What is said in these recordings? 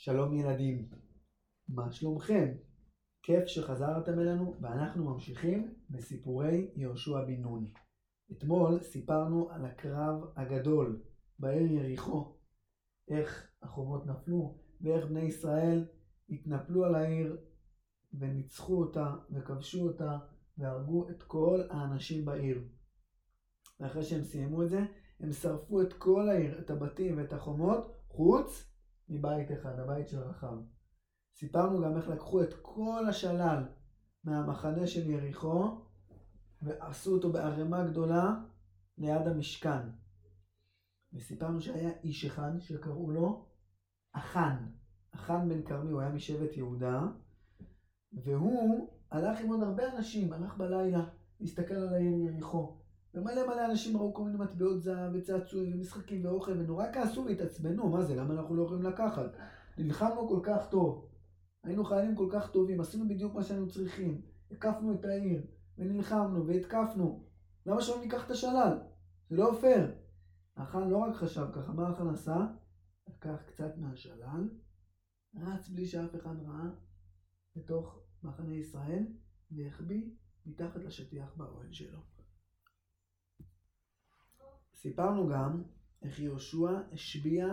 שלום ילדים, מה שלומכם? כיף שחזרתם אלינו ואנחנו ממשיכים בסיפורי יהושע בן נון. אתמול סיפרנו על הקרב הגדול בעיר יריחו, איך החומות נפלו ואיך בני ישראל התנפלו על העיר וניצחו אותה וכבשו אותה והרגו את כל האנשים בעיר. ואחרי שהם סיימו את זה, הם שרפו את כל העיר, את הבתים ואת החומות, חוץ מבית אחד, הבית של רחב. סיפרנו גם איך לקחו את כל השלל מהמחנה של יריחו ועשו אותו בערימה גדולה ליד המשכן. וסיפרנו שהיה איש אחד שקראו לו אחן, אחן בן כרמי, הוא היה משבט יהודה, והוא הלך עם עוד הרבה אנשים, הלך בלילה, להסתכל על העיר יריחו. ומלא מלא אנשים ראו כל מיני מטבעות זהב וצעצועים ומשחקים ואוכל ונורא כעסו והתעצבנו, מה זה, למה אנחנו לא יכולים לקחת? נלחמנו כל כך טוב, היינו חיילים כל כך טובים, עשינו בדיוק מה שהיינו צריכים, הקפנו את העיר ונלחמנו והתקפנו, למה שלא ניקח את השלל? זה לא פייר. החאן לא רק חשב ככה, מה החאן עשה? לקח קצת מהשלל, רץ בלי שאף אחד ראה לתוך מחנה ישראל והחביא מתחת לשטיח באוהל שלו. סיפרנו גם איך יהושע השביע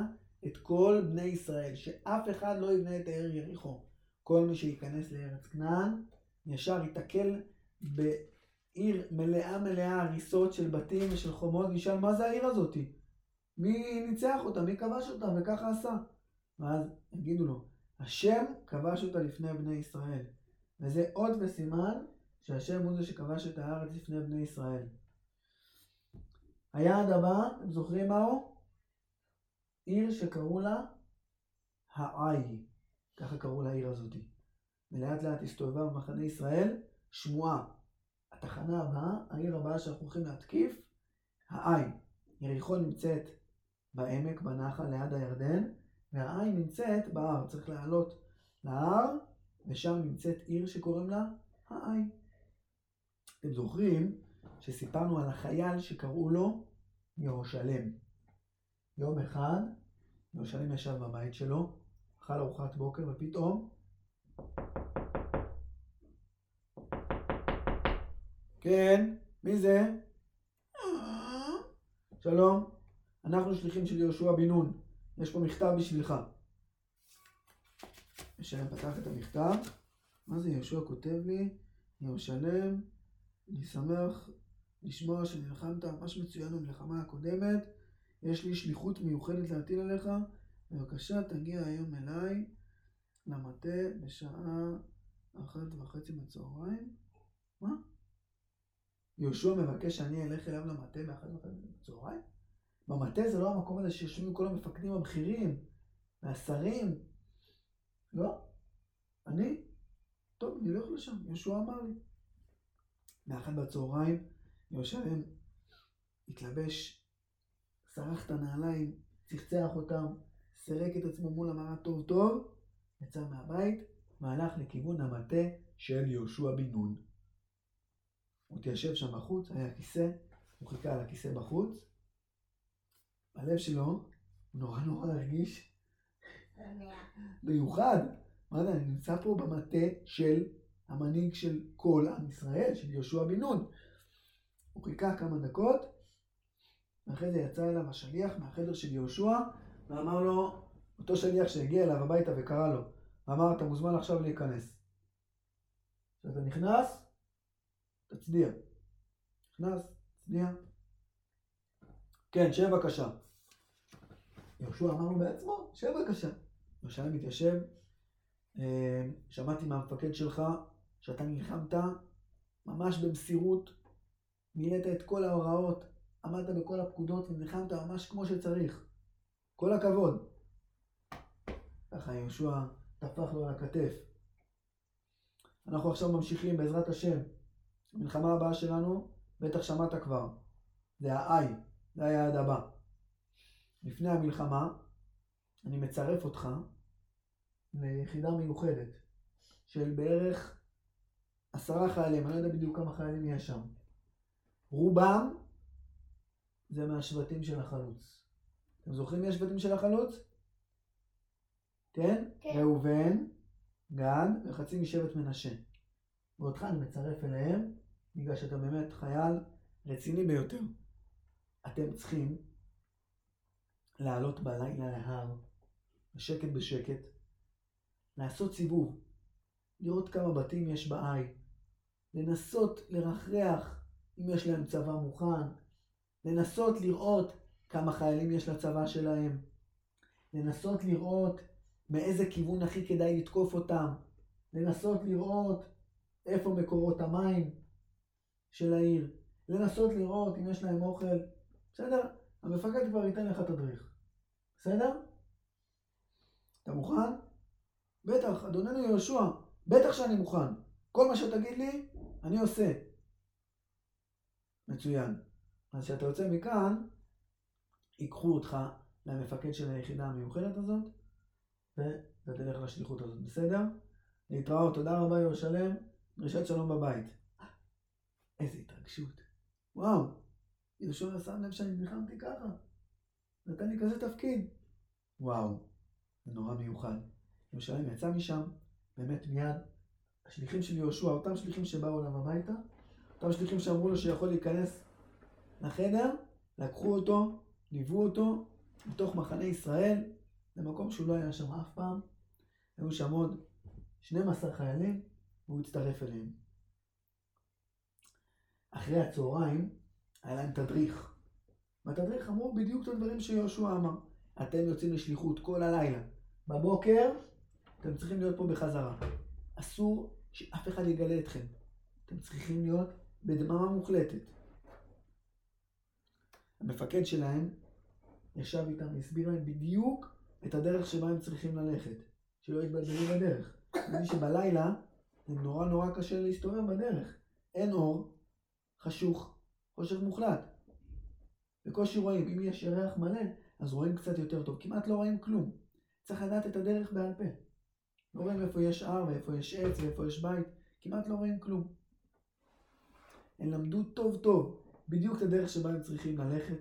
את כל בני ישראל, שאף אחד לא יבנה את העיר יריחו. כל מי שייכנס לארץ כנען, ישר ייתקל בעיר מלאה מלאה הריסות של בתים ושל חומות, וישאל מה זה העיר הזאתי? מי ניצח אותה? מי כבש אותה? וככה עשה. ואז יגידו לו, השם כבש אותה לפני בני ישראל. וזה אות וסימן שהשם הוא זה שכבש את הארץ לפני בני ישראל. היעד הבא, אתם זוכרים מהו? עיר שקראו לה העי, ככה קראו לעיר הזאתי. ולאט לאט הסתובבה במחנה ישראל שמועה. התחנה הבאה, העיר הבאה שאנחנו הולכים להתקיף, העי. יריחו נמצאת בעמק, בנחל, ליד הירדן, והעי נמצאת בהר. צריך לעלות להר, ושם נמצאת עיר שקוראים לה העי. אתם זוכרים שסיפרנו על החייל שקראו לו ירושלם. יום אחד ירושלם ישב בבית שלו, אכל ארוחת בוקר ופתאום כן, מי זה? שלום, אנחנו שליחים של יהושע בן נון, יש פה מכתב בשבילך. ירושלם פתח את המכתב, מה זה יהושע כותב לי? ירושלם, אני שמח לשמוע שנלחמת ממש מצוין במלחמה הקודמת, יש לי שליחות מיוחדת להטיל עליך, בבקשה תגיע היום אליי למטה בשעה אחת וחצי בצהריים. מה? יהושע מבקש שאני אלך אליו למטה באחת וחצי בצהריים? במטה זה לא המקום הזה שיושבים כל המפקדים הבכירים והשרים. לא. אני? טוב, אני אלך לשם, יהושע אמר לי. באחת בצהריים ירושלם התלבש, שרח את הנעליים, צחצח אותם, סירק את עצמו מול המראה טוב טוב, יצא מהבית והלך לכיוון המטה של יהושע בן נון. הוא התיישב שם בחוץ, היה כיסא, הוא חיכה על הכיסא בחוץ. הלב שלו נורא נורא הרגיש מיוחד. מה זה, אני נמצא פה במטה של המנהיג של כל עם ישראל, של יהושע בן נון. הוא חיכה כמה דקות, ואחרי זה יצא אליו השליח מהחדר של יהושע, ואמר לו, אותו שליח שהגיע אליו הביתה וקרא לו, ואמר, אתה מוזמן עכשיו להיכנס. כשאתה נכנס, תצדיע. נכנס, תצדיע. כן, שב בבקשה. יהושע אמר לו בעצמו, שב בבקשה. יהושע מתיישב, אה, שמעתי מהמפקד שלך שאתה נלחמת ממש במסירות מילאת את כל ההוראות, עמדת בכל הפקודות ונלחמת ממש כמו שצריך. כל הכבוד. ככה יהושע טפח לו על הכתף. אנחנו עכשיו ממשיכים בעזרת השם. המלחמה הבאה שלנו, בטח שמעת כבר, זה ה-I, זה היעד הבא. לפני המלחמה, אני מצרף אותך ליחידה מיוחדת של בערך עשרה חיילים, אני לא יודע בדיוק כמה חיילים יש שם. רובם זה מהשבטים של החלוץ. אתם זוכרים מי השבטים של החלוץ? כן? כן. ראובן, גד וחצי משבט מנשה. ואותך אני מצרף אליהם, בגלל שאתה באמת חייל רציני ביותר. אתם צריכים לעלות בלילה להר, בשקט בשקט, לעשות סיבוב, לראות כמה בתים יש בעי, לנסות לרחרח אם יש להם צבא מוכן, לנסות לראות כמה חיילים יש לצבא שלהם, לנסות לראות מאיזה כיוון הכי כדאי לתקוף אותם, לנסות לראות איפה מקורות המים של העיר, לנסות לראות אם יש להם אוכל, בסדר? המפקד כבר ייתן לך תדריך, בסדר? אתה מוכן? בטח, אדוננו יהושע, בטח שאני מוכן. כל מה שתגיד לי, אני עושה. מצוין. אז כשאתה יוצא מכאן, ייקחו אותך למפקד של היחידה המיוחדת הזאת, ואתה תלך לשליחות הזאת, בסדר? להתראות, תודה רבה ירושלם, דרישת שלום בבית. איזה התרגשות. וואו, יהושע שם לב שאני נלחמתי ככה. נתן לי כזה תפקיד. וואו, זה נורא מיוחד. ירושלים יצא משם, באמת מיד. השליחים של יהושע, אותם שליחים שבאו אליו הביתה, אותם שליחים שאמרו לו שיכול להיכנס לחדר, לקחו אותו, ליוו אותו לתוך מחנה ישראל, למקום שהוא לא היה שם אף פעם. היו שם עוד 12 חיילים, והוא הצטרף אליהם. אחרי הצהריים היה להם תדריך. בתדריך אמרו בדיוק את הדברים שיהושע אמר. אתם יוצאים לשליחות כל הלילה. בבוקר אתם צריכים להיות פה בחזרה. אסור שאף אחד יגלה אתכם. אתם צריכים להיות בדממה מוחלטת. המפקד שלהם ישב איתם והסביר להם בדיוק את הדרך שבה הם צריכים ללכת. שלא יתבלבלו בדרך. מפני שבלילה זה נורא נורא קשה להסתובב בדרך. אין אור, חשוך, חושך מוחלט. בקושי רואים, אם יש ירח מלא, אז רואים קצת יותר טוב. כמעט לא רואים כלום. צריך לדעת את הדרך בעל פה. לא רואים איפה יש הר ואיפה יש עץ ואיפה יש בית. כמעט לא רואים כלום. הם למדו טוב טוב בדיוק את הדרך שבה הם צריכים ללכת.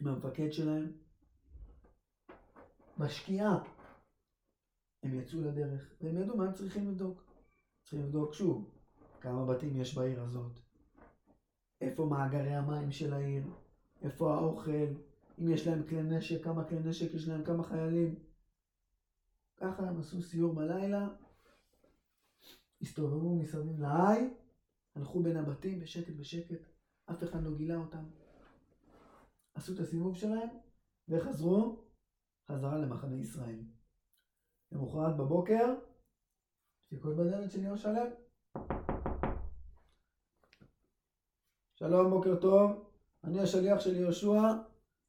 עם המפקד שלהם. בשקיעה הם יצאו לדרך, והם ידעו מה הם צריכים לבדוק. צריכים לבדוק שוב, כמה בתים יש בעיר הזאת, איפה מאגרי המים של העיר, איפה האוכל, אם יש להם כלי נשק, כמה כלי נשק יש להם, כמה חיילים. ככה הם עשו סיור בלילה, הסתובבו מסביב להי, הלכו בין הבתים בשקט בשקט, אף אחד לא גילה אותם. עשו את הסיבוב שלהם וחזרו חזרה למחנה ישראל. למחרת בבוקר, דפיקות בדלת של ירושלם. שלום, בוקר טוב. אני השליח של יהושע.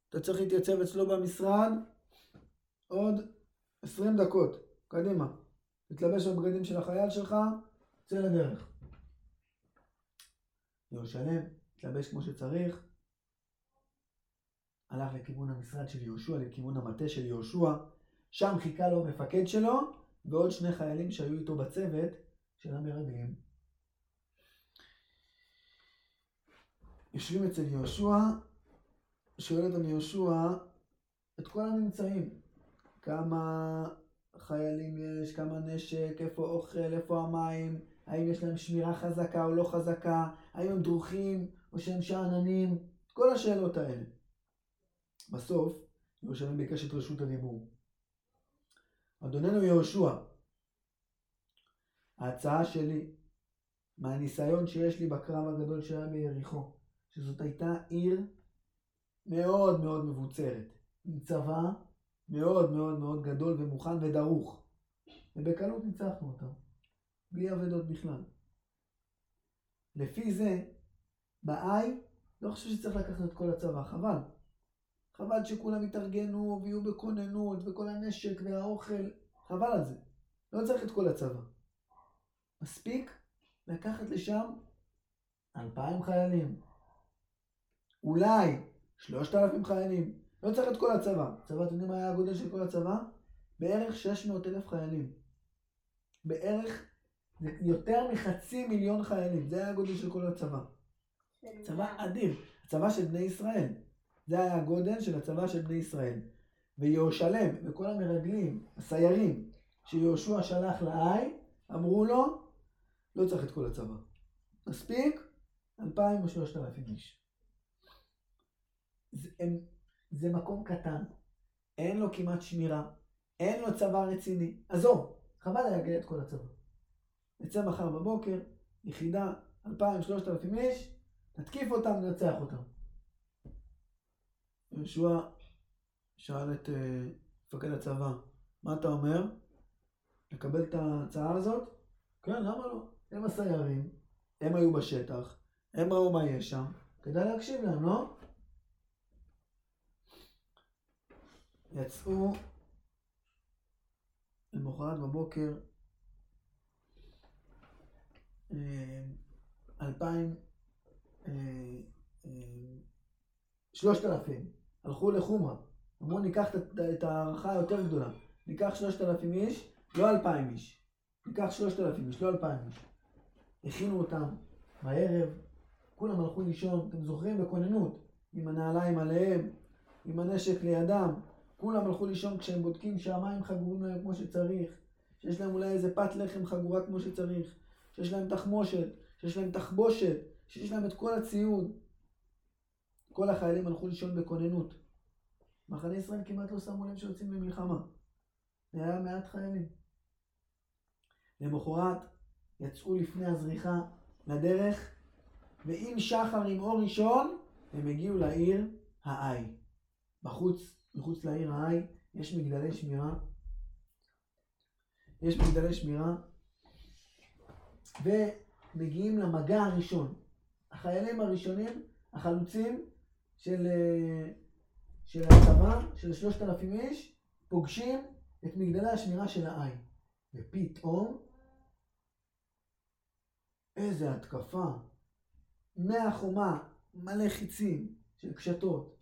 אתה צריך להתייצב אצלו במשרד עוד 20 דקות. קדימה. תתלבש בבגדים של החייל שלך, צא לדרך. ירושלם, התלבש כמו שצריך. הלך לכיוון המשרד של יהושע, לכיוון המטה של יהושע. שם חיכה לו מפקד שלו, ועוד שני חיילים שהיו איתו בצוות של המרגלים. יושבים אצל יהושע, שואל אותם יהושע את כל הממצאים. כמה חיילים יש, כמה נשק, איפה אוכל, איפה המים, האם יש להם שמירה חזקה או לא חזקה, האם הם דרוכים או שהם שאננים, כל השאלות האלה. בסוף, ירושלים ביקש את רשות הדיבור. אדוננו יהושע, ההצעה שלי, מהניסיון שיש לי בקרב הגדול שהיה ביריחו, שזאת הייתה עיר מאוד מאוד מבוצרת, עם צבא מאוד מאוד מאוד גדול ומוכן ודרוך, ובקלות ניצחנו אותם, בלי אבדות בכלל. לפי זה, בעי, לא חושב שצריך לקחת את כל הצבא, חבל. חבל שכולם יתארגנו ויהיו בכוננות וכל הנשק והאוכל, חבל על זה. לא צריך את כל הצבא. מספיק לקחת לשם אלפיים חיילים. אולי שלושת אלפים חיילים. לא צריך את כל הצבא. הצבא, אתם יודעים מה היה הגודל של כל הצבא? בערך 600 אלף חיילים. בערך יותר מחצי מיליון חיילים. זה היה הגודל של כל הצבא. צבא אדיר. הצבא של בני ישראל. זה היה הגודל של הצבא של בני ישראל. ויהושלם וכל המרגלים, הסיירים, שיהושע שלח לאי, אמרו לו, לא צריך את כל הצבא. מספיק, אלפיים או שלושת אלפים איש. זה, הם, זה מקום קטן, אין לו כמעט שמירה, אין לו צבא רציני. עזוב, חבל להגיע את כל הצבא. נצא מחר בבוקר, יחידה, אלפיים, שלושת אלפים איש, נתקיף אותם, ננצח אותם. יהושע שאל את uh, מפקד הצבא, מה אתה אומר? לקבל את ההצעה הזאת? כן, למה לא? הם הסיירים, הם היו בשטח, הם ראו מה יש שם, כדאי להקשיב להם, לא? יצאו למחרת בבוקר אה, אלפיים, אה, שלושת אלפים, הלכו לחומרה. אמרו ניקח את ההערכה היותר גדולה, ניקח שלושת אלפים איש, לא אלפיים איש, ניקח שלושת אלפים איש, לא אלפיים איש. הכינו אותם בערב, כולם הלכו לישון, אתם זוכרים? בכוננות, עם הנעליים עליהם, עם הנשק לידם, כולם הלכו לישון כשהם בודקים שהמים חגורים להם כמו שצריך, שיש להם אולי איזה פת לחם חגורה כמו שצריך, שיש להם תחמושת, שיש להם תחבושת, שיש להם את כל הציוד. כל החיילים הלכו לישון בכוננות. מחנה ישראל כמעט לא שמו לב שיוצאים למלחמה. זה היה מעט חיילים. למחרת יצאו לפני הזריחה לדרך, ועם שחר עם אור ראשון, הם הגיעו לעיר האי. בחוץ, מחוץ לעיר האי, יש מגדלי שמירה. יש מגדלי שמירה, ומגיעים למגע הראשון. החיילים הראשונים, החלוצים של, אה, של הצבא, של שלושת אלפים איש, פוגשים את מגדלי השמירה של האי. ופתאום, איזה התקפה. מהחומה מלא חיצים של קשתות,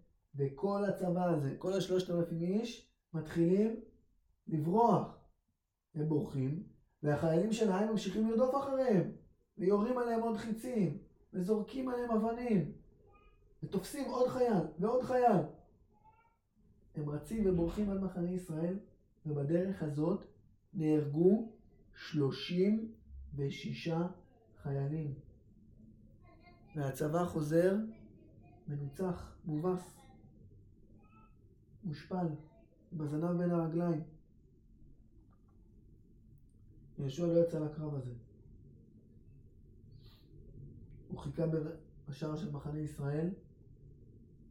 וכל הצבא הזה, כל השלושת אלפים איש, מתחילים לברוח. הם בורחים, והחיילים של העין ממשיכים לרדוף אחריהם, ויורים עליהם עוד חיצים, וזורקים עליהם אבנים, ותופסים עוד חייל ועוד חייל. הם רצים ובורחים עד מחנה ישראל, ובדרך הזאת נהרגו 36 חיילים. והצבא חוזר מנוצח, מובס, מושפל, בזנב בין הרגליים. יהושע לא יצא לקרב הזה. הוא חיכה בשער של מחנה ישראל,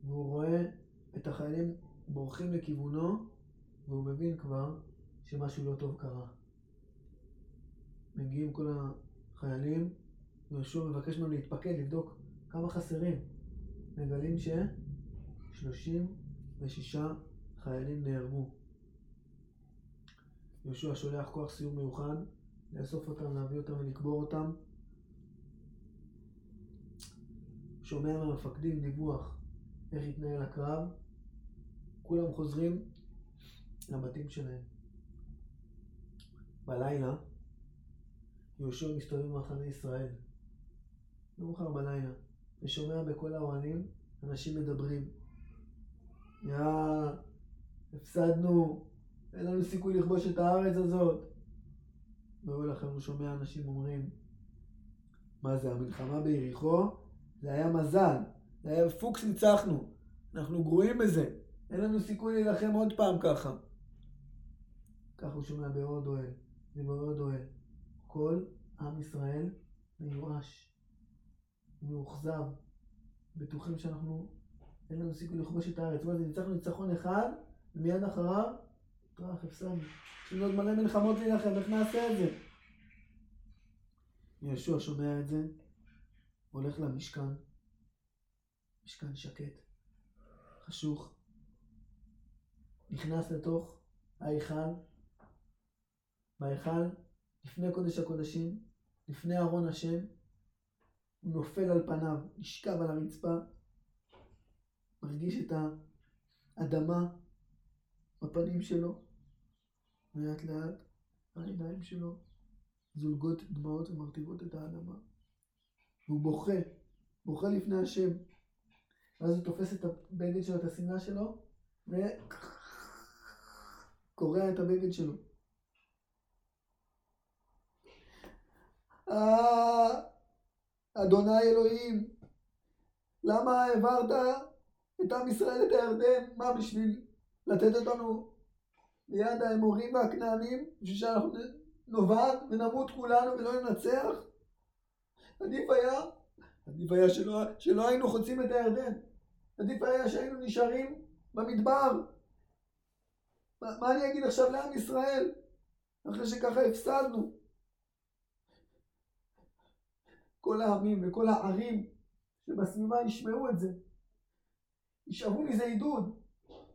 והוא רואה את החיילים בורחים לכיוונו, והוא מבין כבר שמשהו לא טוב קרה. מגיעים כל החיילים, יהושע מבקש ממנו להתפקד, לבדוק כמה חסרים. מגלים ש-36 חיילים נהרגו. יהושע שולח כוח סיור מיוחד לאסוף אותם, להביא אותם ולקבור אותם. שומע מהמפקדים דיווח איך התנהל הקרב. כולם חוזרים לבתים שלהם. בלילה יהושע מסתובב במחנה ישראל. מאוחר בלילה, ושומע בכל האוהלים אנשים מדברים. יא, הפסדנו, אין לנו סיכוי לכבוש את הארץ הזאת. ואוי לכם, הוא שומע אנשים אומרים, מה זה, המלחמה ביריחו? זה היה מזל, זה היה פוקס ניצחנו, אנחנו גרועים בזה, אין לנו סיכוי להילחם עוד פעם ככה. כך הוא שומע בעוד אוהל ובעוד אוהל. כל עם ישראל מיואש, מאוכזב, בטוחים שאנחנו, אין לנו סיכוי לכבוש את הארץ. מה זה, ניצחנו ניצחון אחד, ומיד אחריו, טראח, הפסדנו. יש לנו עוד מלא מלחמות להילחם, איך נעשה את זה? יהושע שומע את זה, הולך למשכן, משכן שקט, חשוך, נכנס לתוך ההיכל, בהיכל, לפני קודש הקודשים, לפני ארון השם, הוא נופל על פניו, נשכב על הרצפה, מרגיש את האדמה בפנים שלו, לאט לאט העיניים שלו זולגות דמעות ומרטיבות את האדמה. והוא בוכה, בוכה לפני השם. ואז הוא תופס את הבגד שלו, את השנאה שלו, וקורע את הבגד שלו. אה, אדוני אלוהים, למה העברת את עם ישראל את הירדן? מה, בשביל לתת אותנו ליד האמורים והכנענים? בשביל שאנחנו נאבד ונמות כולנו ולא ננצח? עדיף היה, עדיף היה שלא, שלא היינו חוצים את הירדן. עדיף היה שהיינו נשארים במדבר. מה, מה אני אגיד עכשיו לעם ישראל? אחרי שככה הפסדנו. כל העמים וכל הערים שבסביבה ישמעו את זה. ישאבו מזה עידוד,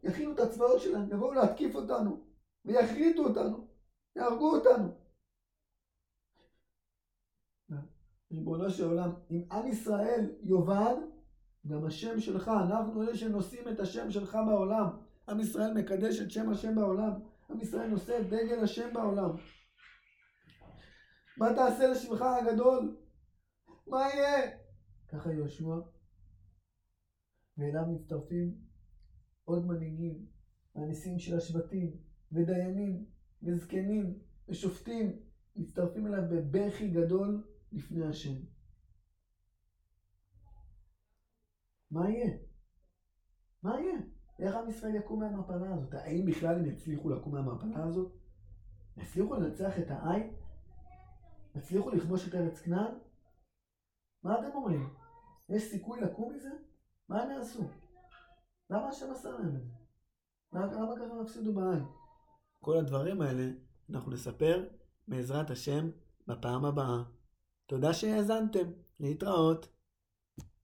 יכינו את הצבאות שלהם, יבואו להתקיף אותנו, ויחריטו אותנו, יהרגו אותנו. ריבונו של עולם, אם עם ישראל יאבד, גם השם שלך, אנחנו אלה שנושאים את השם שלך בעולם. עם ישראל מקדש את שם השם בעולם. עם ישראל נושא את דגל השם בעולם. מה תעשה לשמך הגדול? מה יהיה? ככה יהושע. ואליו מצטרפים עוד מנהיגים, הנשיאים של השבטים, ודיינים, וזקנים, ושופטים, מצטרפים אליו בבכי גדול לפני השם. מה יהיה? מה יהיה? איך עם ישראל יקום מהמפלה הזאת? האם בכלל הם יצליחו לקום מהמפלה הזאת? יצליחו לנצח את העין? יצליחו לכבוש את ארץ כנען? מה אתם אומרים? יש סיכוי לקום מזה? מה הם יעשו? למה השם עשה להם את זה? למה ככה הם הפסידו בעין? כל הדברים האלה אנחנו נספר בעזרת השם בפעם הבאה. תודה שהאזנתם, להתראות.